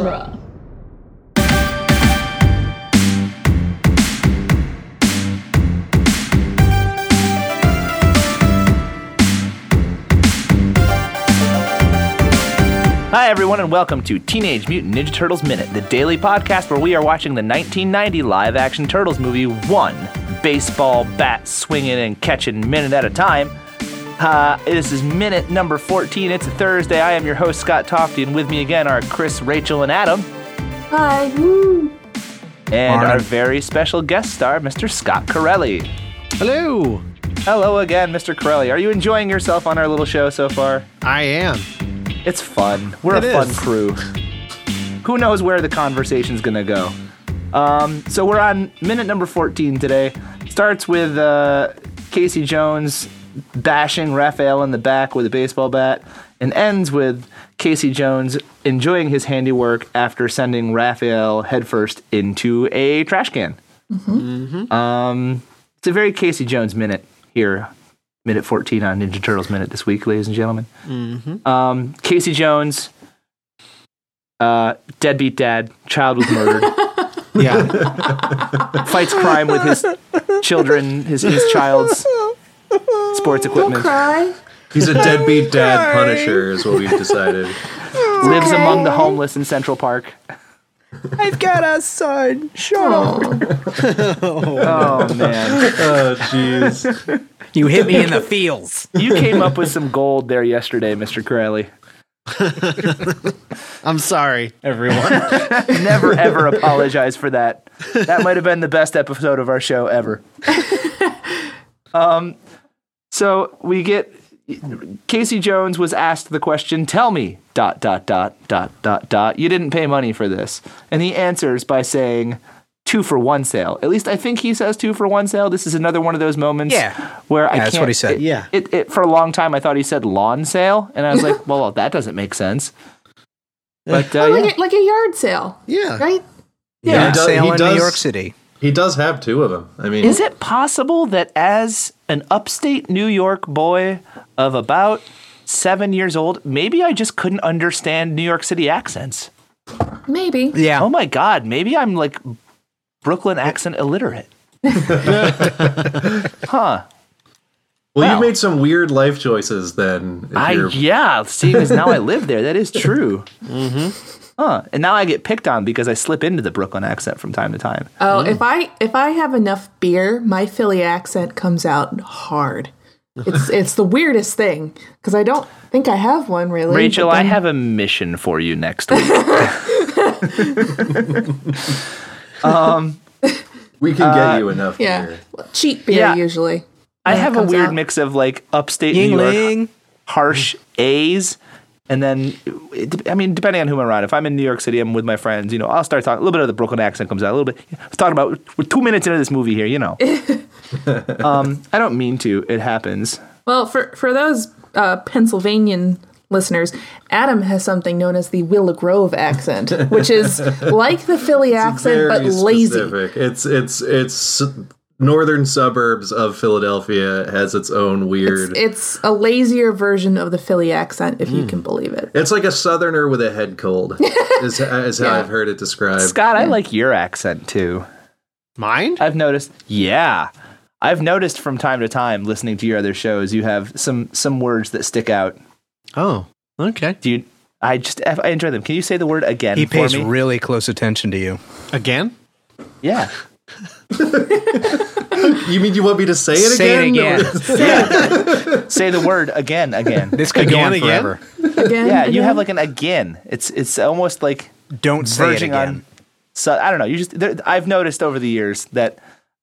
genre. Hi, everyone, and welcome to Teenage Mutant Ninja Turtles Minute, the daily podcast where we are watching the 1990 live action Turtles movie one baseball bat swinging and catching minute at a time. Uh, this is minute number 14. It's a Thursday. I am your host, Scott Tofty, and with me again are Chris, Rachel, and Adam, Hi. Woo. and our very special guest star, Mr. Scott Corelli. Hello. Hello again, Mr. Corelli. Are you enjoying yourself on our little show so far? I am. It's fun. We're It a fun crew. Who knows where the conversation's gonna go? Um, so we're on minute number 14 today. Starts with uh, Casey Jones bashing Raphael in the back with a baseball bat, and ends with Casey Jones enjoying his handiwork after sending Raphael headfirst into a trash can. Um, it's a very Casey Jones minute here, minute 14 on Ninja Turtles Minute this week, ladies and gentlemen. Um, Casey Jones, uh, deadbeat dad, child was murdered, Yeah. fights crime with his children, his his child's sports Don't equipment, cry. He's a deadbeat dad punisher, is what we've decided. lives okay. among the homeless in Central Park. I've got a son, Sean. Oh man, Oh, jeez. You hit me in the feels. you came up with some gold there yesterday, Mister Corelli. I'm sorry, everyone. Never ever apologize for that. That might have been the best episode of our show ever. um, so we get Casey Jones was asked the question, "Tell me dot dot dot dot dot dot. You didn't pay money for this," and he answers by saying. Two for one sale. At least I think he says two for one sale. This is another one of those moments Yeah. where I Yeah, that's can't. what he said. It, Yeah. It, it for a long time I thought he said lawn sale, and I was like, well, that doesn't make sense. But uh, Oh, yeah. like, a, like a yard sale, Yeah. right? Yeah. He does- sale he in does- New York City. He does have two of them. I mean, Is it possible that as an upstate New York boy of about seven years old, maybe I just couldn't understand New York City accents? Maybe. Yeah. Oh my God, maybe I'm like Brooklyn accent illiterate. huh. well, well. you made some weird life choices then. if I, yeah, seeing as now I live there, that is true. Mm-hmm. Huh. And now I get picked on because I slip into the Brooklyn accent from time to time. Oh, if I if I have enough beer, my Philly accent comes out hard. It's it's the weirdest thing because I don't think I have one really. Rachel, but I have a mission for you next week. um, we can get you enough yeah beer. cheap beer Yeah. usually. I have a weird out. mix of like upstate New York Yuengling. harsh A's. And then, it, I mean, depending on who I'm around, if I'm in New York City, I'm with my friends, you know, I'll start talking, a little bit of the Brooklyn accent comes out, a little bit. I was talking about, we're two minutes into this movie here, you know. um, I don't mean to, it happens. Well, for for those uh, Pennsylvanian listeners, Adam has something known as the Willow Grove accent, which is like the Philly accent but Very lazy. specific. It's it's it's northern suburbs of Philadelphia has its own weird. It's a lazier version of the Philly accent, if Hmm. you can believe it. It's like a southerner with a head cold. is, is how Yeah. I've heard it described. Scott, I like your accent too. Mine? I've noticed, yeah. I've noticed from time to time listening to your other shows, you have some some words that stick out. Oh, okay. Do you? I just I enjoy them. Can you say the word again He for pays me? really close attention to you. Again? yeah. You mean you want me to say it Say it again? again. Say the word again, again. This could Again, go on again? forever. Again, Yeah, you have like an again. It's it's almost like Don't say it again. on. So I don't know. You just there, I've noticed over the years that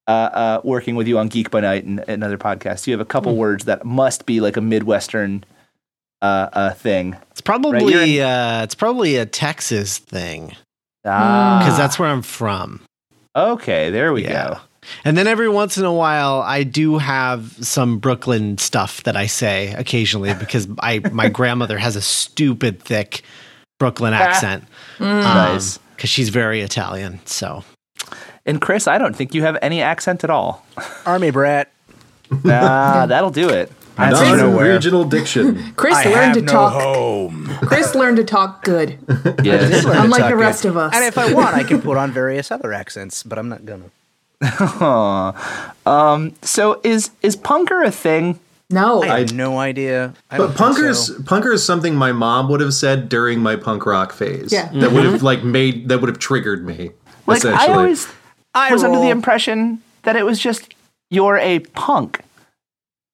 uh, uh, working with you on Geek by Night and, and other podcasts, you have a couple Hmm. words that must be like a midwestern uh, uh, thing. It's probably Right, you're uh it's probably a Texas thing Ah, because that's where I'm from. okay. There we Yeah. go. And then every once in a while, I do have some Brooklyn stuff that I say occasionally because I my grandmother has a stupid thick Brooklyn ah. accent. Mm. Um, nice. because she's very Italian. So And Chris, I don't think you have any accent at all. Army brat. Ah, that'll do it. That's That's nowhere. Non-regional diction. Chris I learned have to no talk. home. Chris learned to talk good, Yes. Learn to unlike talk the good. rest of us. And if I want, I can put on various other accents, but I'm not gonna. Um, so is is punker a thing? no, I have no idea. I But don't think punkers, so. punker is something my mom would have said during my punk rock phase. Yeah. that would have mm-hmm. like made that would have triggered me. Like essentially, I always I was under the impression that it was just you're a punk.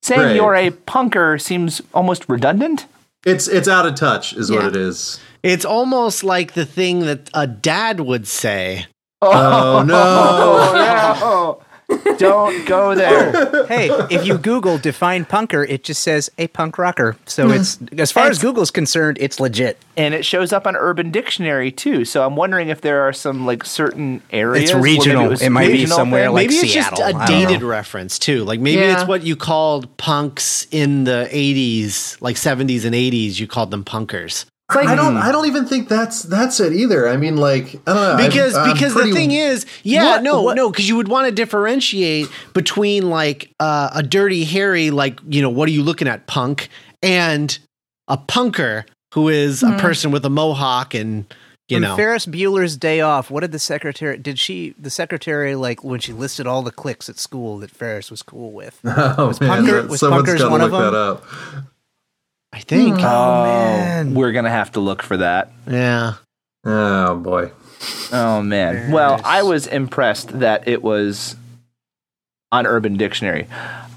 Saying Right. you're a punker seems almost redundant. it's it's out of touch, is what it is. It's almost like the thing that a dad would say. Oh no! Oh, no. Don't go there. hey, if you Google define punker, it just says a punk rocker. So hmm. it's as far as Google's concerned, it's legit. and it shows up on Urban Dictionary too. So I'm wondering if there are some like certain areas. It's where regional. was It might be somewhere thing. like maybe it's Seattle. just I a don't dated know. reference too. Like maybe Yeah. it's what you called punks in the 80s, like 70s and 80s, you called them punkers. It's like I don't. I don't even think that's that's it either. I mean, like I don't know. I'm- because I'm because the thing is yeah What- no what- no because you would want to differentiate between like uh, a dirty harry like you know what are you looking at punk and a punker who is a person with a mohawk and you in know Ferris Bueller's Day Off, what did the secretary? Did she? The secretary like when she listed all the cliques at school that Ferris was cool with. Oh, Was man, punker- that- was someone's punkers gotta one of look them? That up. i think Oh, man. we're gonna have to look for that. yeah Oh boy. Oh man. Well, I was impressed that it was on Urban Dictionary.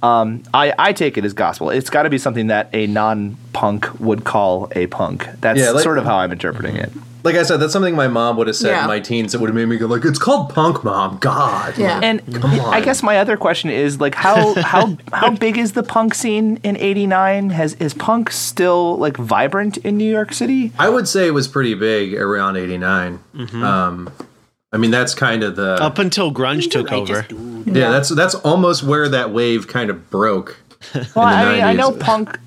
Um, I, I take it as gospel. It's got to be something that a non-punk would call a punk. That's Yeah, like- sort of how I'm interpreting it. Like I said, that's something my mom would have said Yeah. in my teens. That would have made me go like, "It's called punk, mom." God. Yeah. And Come on. I guess my other question is like how how how big is the punk scene in '89? Has is punk still like vibrant in New York City? I would say it was pretty big around '89. Mm-hmm. Um, I mean, that's kind of the up until grunge took over yeah. That's that's almost where that wave kind of broke. Well, I the mean, I know punk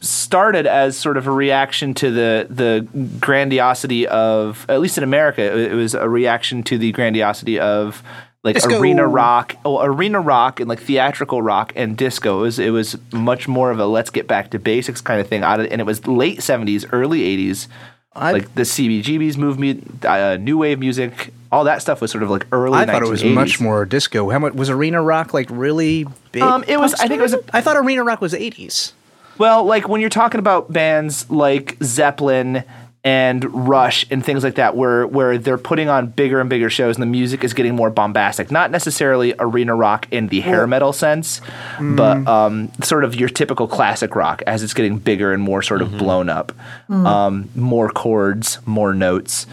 started as sort of a reaction to the the grandiosity of at least in America, it, it was a reaction to the grandiosity of like Disco. arena rock, oh, arena rock and like theatrical rock and disco. It was it was much more of a let's get back to basics kind of thing out of, and it was late seventies, early eighties. I- Like the CBGB's movement, uh, new wave music, all that stuff was sort of like early. I thought it was much more disco. How much was Arena Rock like really big? Um, it was- I think it was a- I thought Arena Rock was eighties. Well, like when you're talking about bands like Zeppelin and Rush and things like that, where where they're putting on bigger and bigger shows and the music is getting more bombastic. Not necessarily arena rock in the hair metal sense, but um, sort of your typical classic rock as it's getting bigger and more sort of blown up, um, more chords, more notes.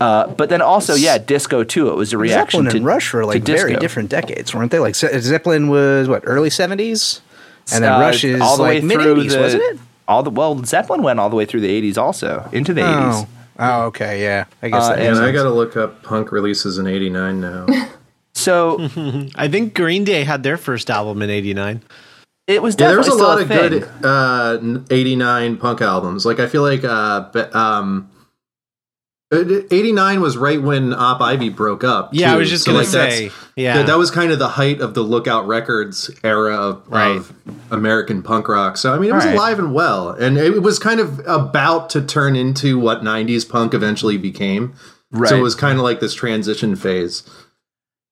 Uh, but then also, yeah, disco too. It was a reaction Zeppelin to and Rush were like very different decades, weren't they? Like Ze- Zeppelin was what early seventies, and then Uh, Rush is all the like way mid through eighties, the- wasn't it? All the well, Zeppelin went all the way through the '80s, also into the '80s. Oh, oh, okay, yeah. I guess Uh, that and I got to look up punk releases in '89 now. So i think green day had their first album in 89 it was Yeah, there was a still lot of thing. good uh, '89 punk albums. Like I feel like uh, um, Uh, '89 was right when Op Ivy broke up. yeah i was just So, gonna like, that's- say yeah that, that was kind of the height of the Lookout Records era of, Right. of American punk rock. So I mean, it was Right. alive and well, and it was kind of about to turn into what '90s punk eventually became. So it was kind of like this transition phase.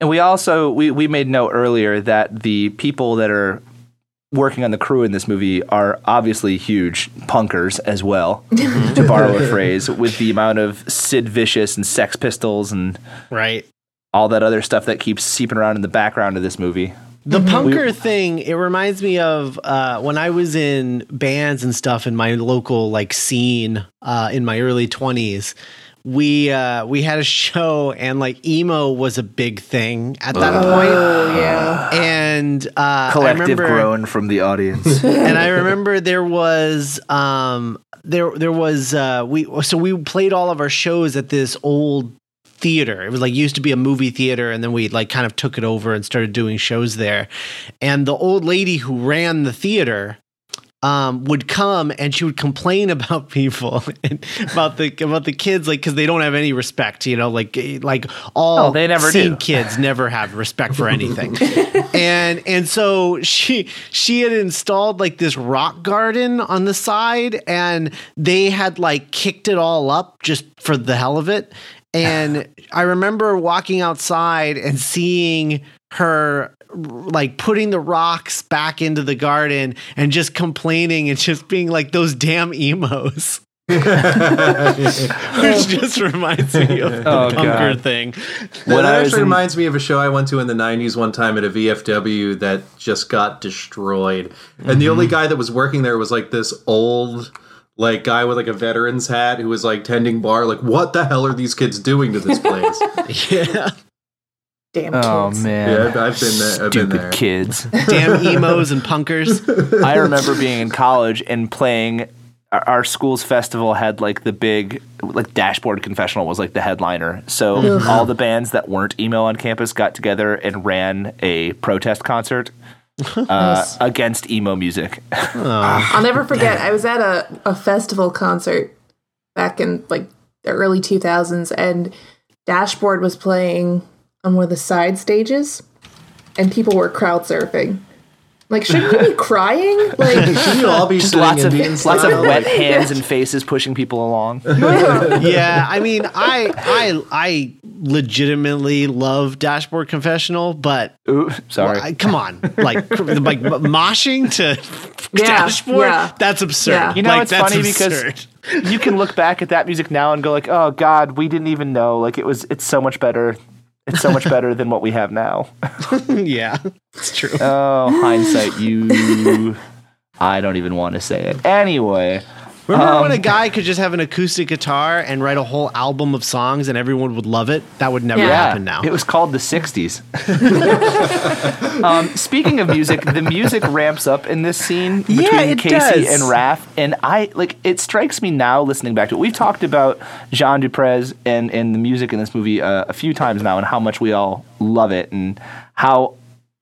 And we also we we made note earlier that the people that are working on the crew in this movie are obviously huge punkers as well, to borrow a phrase, with the amount of Sid Vicious and Sex Pistols and right all that other stuff that keeps seeping around in the background of this movie. The punker thing, it reminds me of uh, when I was in bands and stuff in my local like scene uh, in my early twenties. We uh, we had a show and like emo was a big thing at that point. Oh yeah. And uh, Collective remember, groan from the audience. and I remember there was um there there was uh we so we played all of our shows at this old theater. It was like used to be a movie theater and then we like kind of took it over and started doing shows there. And the old lady who ran the theater um, would come and she would complain about people and about the about the kids like because they don't have any respect you know like like all Oh, they never scene do. kids never have respect for anything and and so she she had installed like this rock garden on the side and they had like kicked it all up just for the hell of it and i remember walking outside and seeing her like putting the rocks back into the garden and just complaining and just being like those damn emos which just reminds me of the Oh, bunker God. thing That, When that actually in- reminds me of a show I went to in the 90s one time at a VFW that just got destroyed. And the only mm-hmm. guy that was working there was like this old like guy with like a veteran's hat who was like tending bar like what the hell are these kids doing to this place? yeah Damn Oh kids. man. yeah, I've, I've been there. I've been Stupid there. kids. damn emos and punkers I remember being in college and playing. Our, our school's festival had like the big, like Dashboard Confessional was like the headliner. So all the bands that weren't emo on campus got together and ran a protest concert uh, Nice. against emo music. I'll never forget. I was at a, a festival concert back in like the early 2000s, and Dashboard was playing on one of the side stages, and people were crowd surfing. Like, shouldn't you be crying? Like, shouldn't you all be Just sitting lots of Indian lots of wet hands and faces pushing people along. yeah i mean i i i legitimately love dashboard confessional but Ooh, sorry. I- come on like like moshing to Yeah, dashboard yeah. that's absurd Yeah. You know, Like, it's that's funny absurd. because you can look back at that music now and go like, "Oh God, we didn't even know. Like it was. It's so much better. It's so much better than what we have now." yeah it's true Oh, hindsight, you. I don't even want to say it. Anyway, remember Um, when a guy could just have an acoustic guitar and write a whole album of songs and everyone would love it that would never Yeah. happen now it was called the 60s. um, speaking of music, the music ramps up in this scene between Yeah, Casey does. and Raph. And I like it strikes me now listening back to it. We've talked about John Du Prez and, and the music in this movie uh, a few times now and how much we all love it and how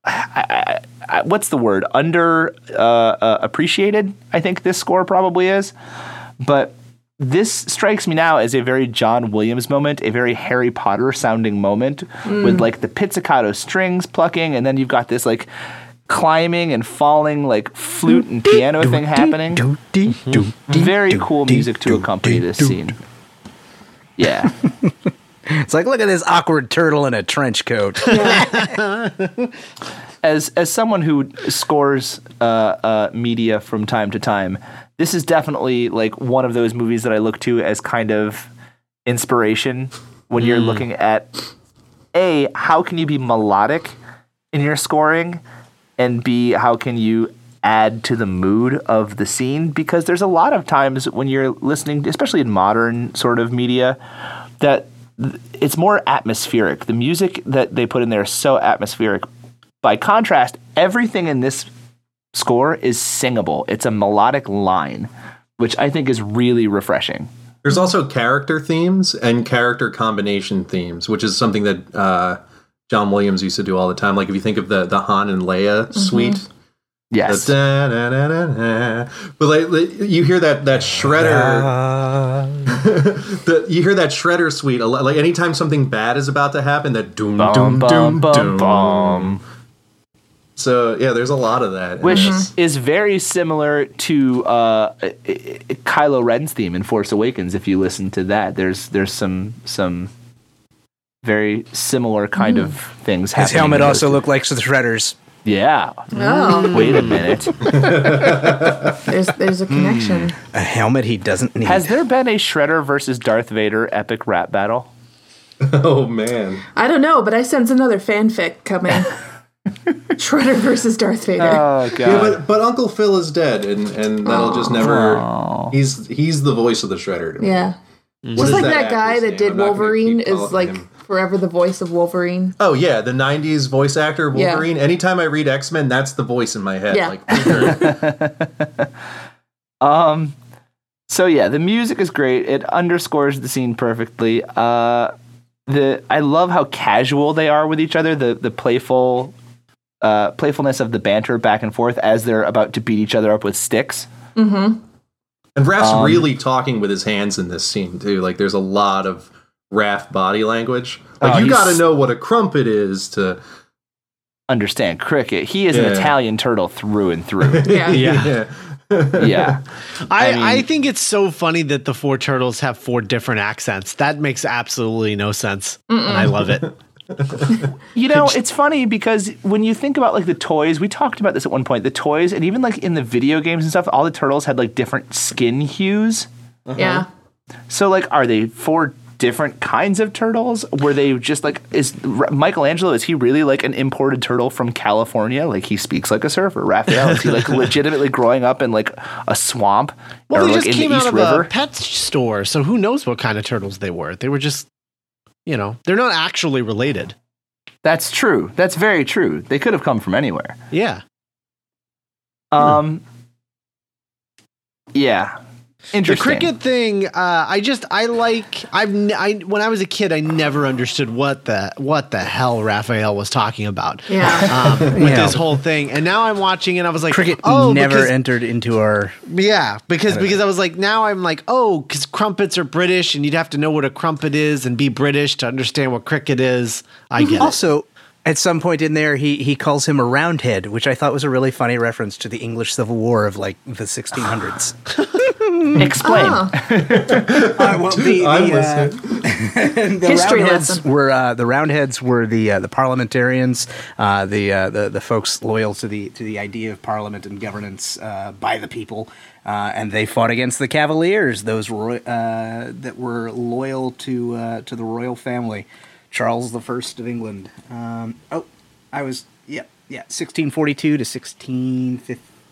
I, I, what's the word? Under uh, uh, appreciated i think this score probably is. But this strikes me now as a very john williams moment a very harry potter sounding moment with like the pizzicato strings plucking and then you've got this like climbing and falling like flute and piano thing happening. Very cool music to accompany this scene. Yeah It's like, look at this awkward turtle in a trench coat. as as someone who scores uh, uh, media from time to time, this is definitely like one of those movies that I look to as kind of inspiration when you're looking at a how can you be melodic in your scoring, and b how can you add to the mood of the scene? Because there's a lot of times when you're listening, especially in modern sort of media, that th- it's more atmospheric. The music that they put in there is so atmospheric. By contrast, everything in this score is singable. It's a melodic line, which I think is really refreshing. There's also character themes and character combination themes, which is something that uh, John Williams used to do all the time. Like if you think of the the Han and Leia suite, Yes. the da-na-na-na-na. but like, like, you hear that that shredder, the, you hear that shredder suite a lot. Like anytime something bad is about to happen, that doom Bum, doom bum, doom bum, doom. bum. So yeah, there's a lot of that. Which is very similar to uh, I- I- Kylo Ren's theme in Force Awakens. If you listen to that, there's there's some some very similar kind of things His happening. helmet also two. looked like the Shredders. Yeah. oh, mm. Wait a minute. there's there's a connection. Mm. A helmet he doesn't need. Has there been a Shredder versus Darth Vader epic rap battle? oh man, I don't know, but I sense another fanfic coming. Shredder versus Darth Vader. Oh god. yeah, but but Uncle Phil is dead, and and that'll just never. Aw. He's he's the voice of the Shredder. To me. yeah. What Just like that, actor's guy that name? did I'm not gonna Wolverine is like him. Forever the voice of Wolverine. Oh yeah, the '90s voice actor Yeah. Wolverine. Anytime I read X Men, that's the voice in my head. Yeah. Like. Um so yeah, the music is great. It underscores the scene perfectly. Uh the I love how casual they are with each other, the the playful uh, playfulness of the banter back and forth as they're about to beat each other up with sticks. Mm-hmm. And Raph's Um, really talking with his hands in this scene too. Like there's a lot of Raph body language. Like Oh, you got to know what a crumpet is to. Understand cricket? He is an Italian turtle through and through. Yeah. Yeah. yeah, I, I I, think it's so funny that the four turtles have four different accents. That makes absolutely no sense. And I love it. You know, it's funny because when you think about like the toys, we talked about this at one point. The toys, and even like in the video games and stuff, all the turtles had like different skin hues. Yeah. So, like, are they four different kinds of turtles? Were they just like is Michelangelo? Is he really like an imported turtle from California? Like he speaks like a surfer. Raphael is he like legitimately growing up in like a swamp Well, or they just in came the out East of River? a pet store, so who knows what kind of turtles they were? They were just, you know, they're not actually related. That's true. That's very true. They could have come from anywhere. Yeah. Um. Yeah. The cricket thing, uh, I just I like I've n- I when I was a kid I never understood what the what the hell Raphael was talking about. Yeah. Um, with Yeah. this whole thing, and now I'm watching and I was like, Cricket oh, never because- entered into our. Yeah, because because I was like, now I'm like, oh, because crumpets are British, and you'd have to know what a crumpet is and be British to understand what cricket is. I get it. Also, at some point in there, he he calls him a roundhead, which I thought was a really funny reference to the English Civil War of like the 1600s. Explain. Oh, Uh, well, the, I'm uh, the History roundheads lesson. were uh, the roundheads were the uh, the parliamentarians, uh, the, uh, the the folks loyal to the to the idea of parliament and governance uh, by the people, uh, and they fought against the Cavaliers, those roy- uh, that were loyal to uh, to the royal family, Charles the First of England. Um, oh, I was yeah yeah 1642 to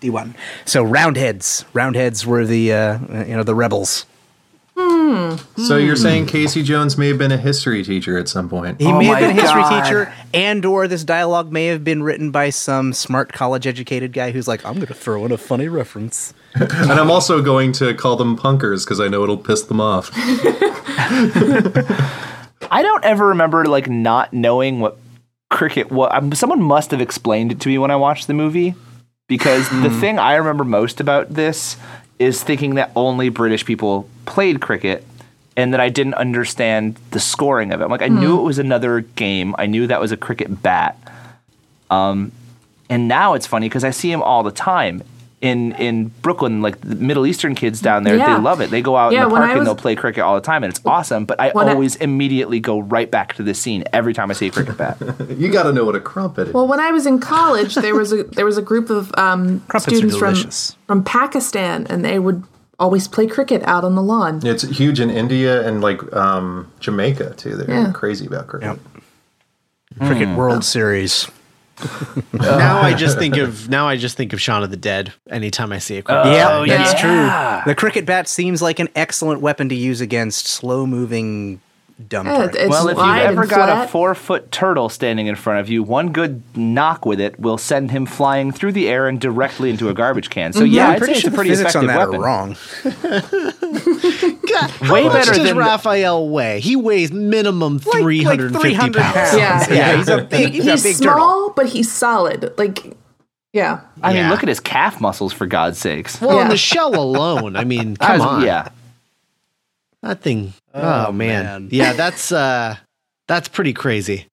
1651. So roundheads, roundheads were the uh, you know the rebels. So you're saying Casey Jones may have been a history teacher at some point? He Oh may have been a history God. teacher, and or this dialogue may have been written by some smart college-educated guy who's like, "I'm going to throw in a funny reference." and I'm also going to call them punkers because I know it'll piss them off. I don't ever remember like not knowing what cricket was. Um, someone must have explained it to me when I watched the movie because the thing I remember most about this is thinking that only British people played cricket and that I didn't understand the scoring of it. I'm like I knew it was another game. I knew that was a cricket bat. Um, and now it's funny because I see him all the time. In, in Brooklyn, like the Middle Eastern kids down there, Yeah. they love it. They go out Yeah, in the park I and they'll play cricket all the time, and it's awesome. But I When I- always immediately go right back to this scene every time I see a cricket bat. You got to know what a crumpet is. Well, when I was in college, there was a there was a group of um, Crumpets students from delicious. from Pakistan, and they would always play cricket out on the lawn. it's huge in India and like um, Jamaica too. They're Yeah. crazy about cricket. Yep. Cricket World Series. now I just think of now I just think of Shaun of the Dead anytime I see a cricket. yeah, Oh, that's yeah. true. The cricket bat seems like an excellent weapon to use against slow-moving dumb Yeah, targets. it's well, if you've ever and got a four foot turtle standing in front of you, one good knock with it will send him flying through the air and directly into a garbage can. So mm-hmm. yeah, I'm I'd pretty say sure it's a pretty physics on effective that weapon. are wrong. God, how Way much better does than- Raphael weigh? He weighs minimum Like- like 350 300 pounds. pounds. Yeah, Yeah, he's a big, he's, he's a big small, turtle. but he's solid. Like, yeah, I mean, look at his calf muscles for God's sakes. Well, in Yeah. the shell alone, I mean, I come was- on. Yeah. That thing. Oh, man. man. Yeah, that's uh that's pretty crazy.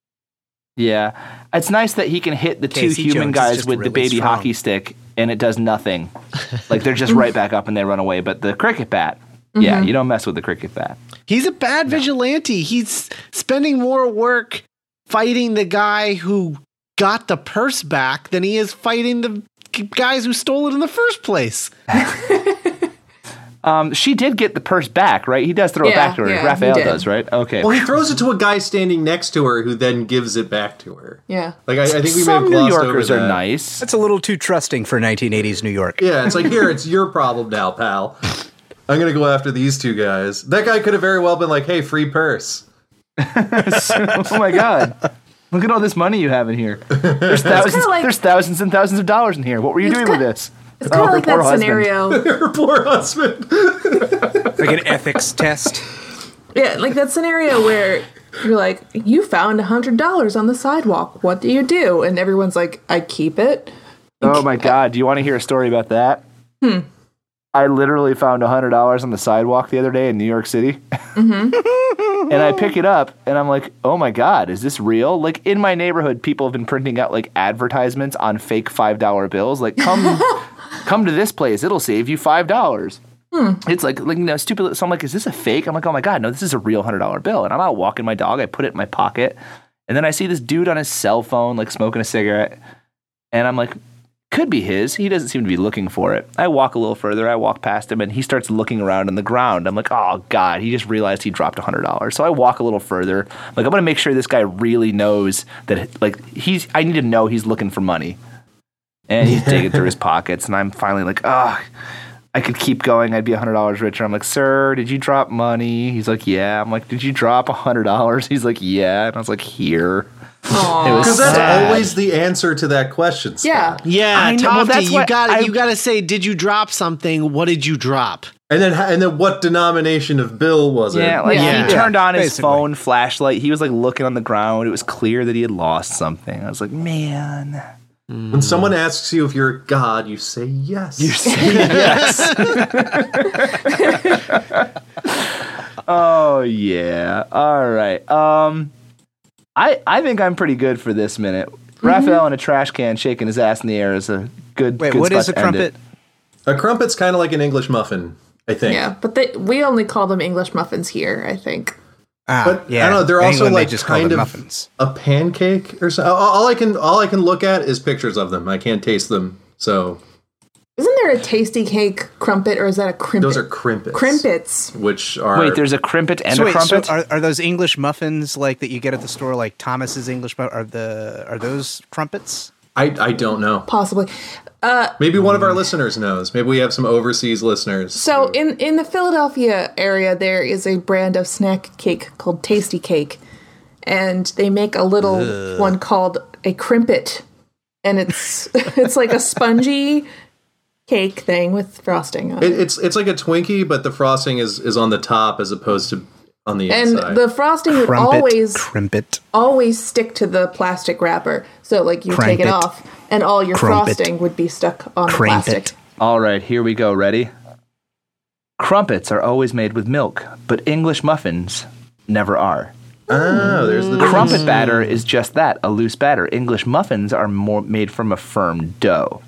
Yeah. It's nice that he can hit the two human Jones guys just with the baby strong. hockey stick and it does nothing. like they're just right back up and they run away. But the cricket bat, yeah, you don't mess with the cricket bat. He's a bad vigilante. He's spending more work fighting the guy who got the purse back than he is fighting the guys who stole it in the first place. Um, she did get the purse back, right? He does throw it back to her. yeah, Raphael did. does, right? Okay. Well, he throws it to a guy standing next to her, who then gives it back to her. yeah. Like I, I think we may Some have New Yorkers over are that. nice. That's a little too trusting for 1980s New York. Yeah, it's like here, it's your problem now, pal. I'm gonna go after these two guys. That guy could have very well been like, "Hey, free purse." oh my god. Look at all this money you have in here. There's thousands, like- there's thousands and thousands of dollars in here. What were you doing kinda- with this? It's kind Oh, of her like that husband. scenario. Her poor husband. Like an ethics test. Yeah, like that scenario where you're like, you found a hundred dollars on the sidewalk. What do you do? And everyone's like, I keep it. Oh my god! Do you want to hear a story about that? Hmm. I literally found a hundred dollars on the sidewalk the other day in New York City, Mm-hmm. and I pick it up, and I'm like, "Oh my god, is this real?" Like in my neighborhood, people have been printing out like advertisements on fake five dollar bills, like "Come, come to this place; it'll save you five dollars." Hmm. It's like like you know stupid. So I'm like, "Is this a fake?" I'm like, "Oh my god, no, this is a real hundred dollar bill." And I'm out walking my dog. I put it in my pocket, and then I see this dude on his cell phone, like smoking a cigarette, and I'm like, could be his. He doesn't seem to be looking for it. I walk a little further. I walk past him, and he starts looking around on the ground. I'm like, oh god, he just realized he dropped hundred dollars. So I walk a little further. Like I'm gonna make sure this guy really knows that. Like he's. I need to know he's looking for money. And he's digging through his pockets, and I'm finally like, oh. I could keep going. I'd be hundred dollars richer. I'm like, sir, did you drop money? He's like, yeah. I'm like, did you drop hundred dollars? He's like, yeah. And I was like, here. It was Because that's sad. always the answer to that question. Yeah. Scott. Yeah, I know- well, that's you what got I- to you got to say, did you drop something? What did you drop? And then and then what denomination of bill was it? Yeah, like Yeah. he turned on his basically. phone flashlight. He was like looking on the ground. It was clear that he had lost something. I was like, man. When someone asks you if you're a god, you say yes. You say yes. oh yeah. All right. Um, I I think I'm pretty good for this minute. Raphael in a trash can shaking his ass in the air is a good. Wait, good what spot is a crumpet? a crumpet's kind of like an English muffin, I think. Yeah, but they, we only call them English muffins here. I think. Ah, But I don't know. They're In also England, like they just kind of muffins. a pancake or so. All all I can all I can look at is pictures of them. I can't taste them. So Isn't there a Tastykake crumpet, or is that a crimpet? those are crimpets. crimpets. which are Wait, there's a crimpet and So a wait, so crumpet. are, are those English muffins like that you get at the store, like Thomas's English? mu- Are the are those crumpets? I I don't know. Possibly. Maybe one of our listeners knows. Maybe we have some overseas listeners. So in in the Philadelphia area, there is a brand of snack cake called Tastykake, and they make a little one called a crimpet, and it's it's like a spongy cake thing with frosting on it. It, it's it's like a Twinkie, but the frosting is is on the top as opposed to on the And inside. the frosting would Crumpet, always crimpet. always stick to the plastic wrapper. So like you take it off, and all your Crumpet. frosting would be stuck on the plastic. All right, here we go. Ready? Crumpets are always made with milk, but English muffins never are. oh, there's the difference. Crumpet batter is just that, a loose batter. English muffins are more made from a firm dough.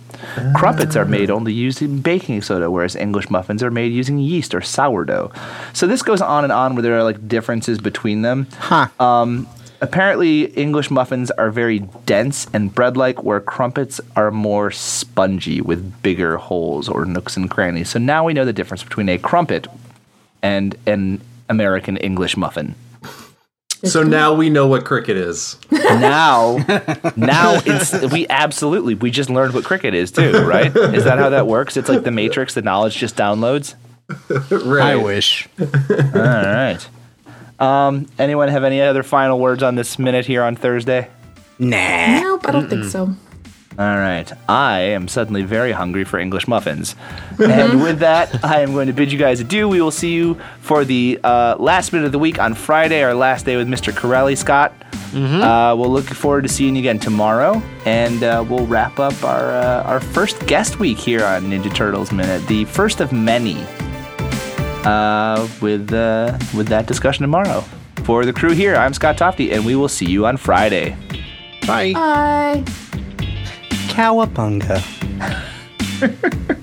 Crumpets are made only using baking soda, whereas English muffins are made using yeast or sourdough. So this goes on and on where there are like differences between them. Huh. Um, apparently, English muffins are very dense and bread-like, where crumpets are more spongy with bigger holes or nooks and crannies. So now we know the difference between a crumpet and an American English muffin. So now we know what cricket is. now now it's we absolutely we just learned what cricket is too right is that how that works it's like the matrix the knowledge just downloads Right. I wish. all right um anyone have any other final words on this minute here on thursday Nah. Nope, I don't think so. All right i am suddenly very hungry for english muffins and with that i am going to bid you guys adieu we will see you for the uh, last minute of the week on friday our last day with mr corelli scott Uh, we'll look forward to seeing you again tomorrow, and uh, we'll wrap up our uh, our first guest week here on Ninja Turtles Minute, the first of many. Uh, with uh, with that discussion tomorrow. For the crew here, I'm Scott Tofty, and we will see you on Friday. Bye. Bye. Cowabunga.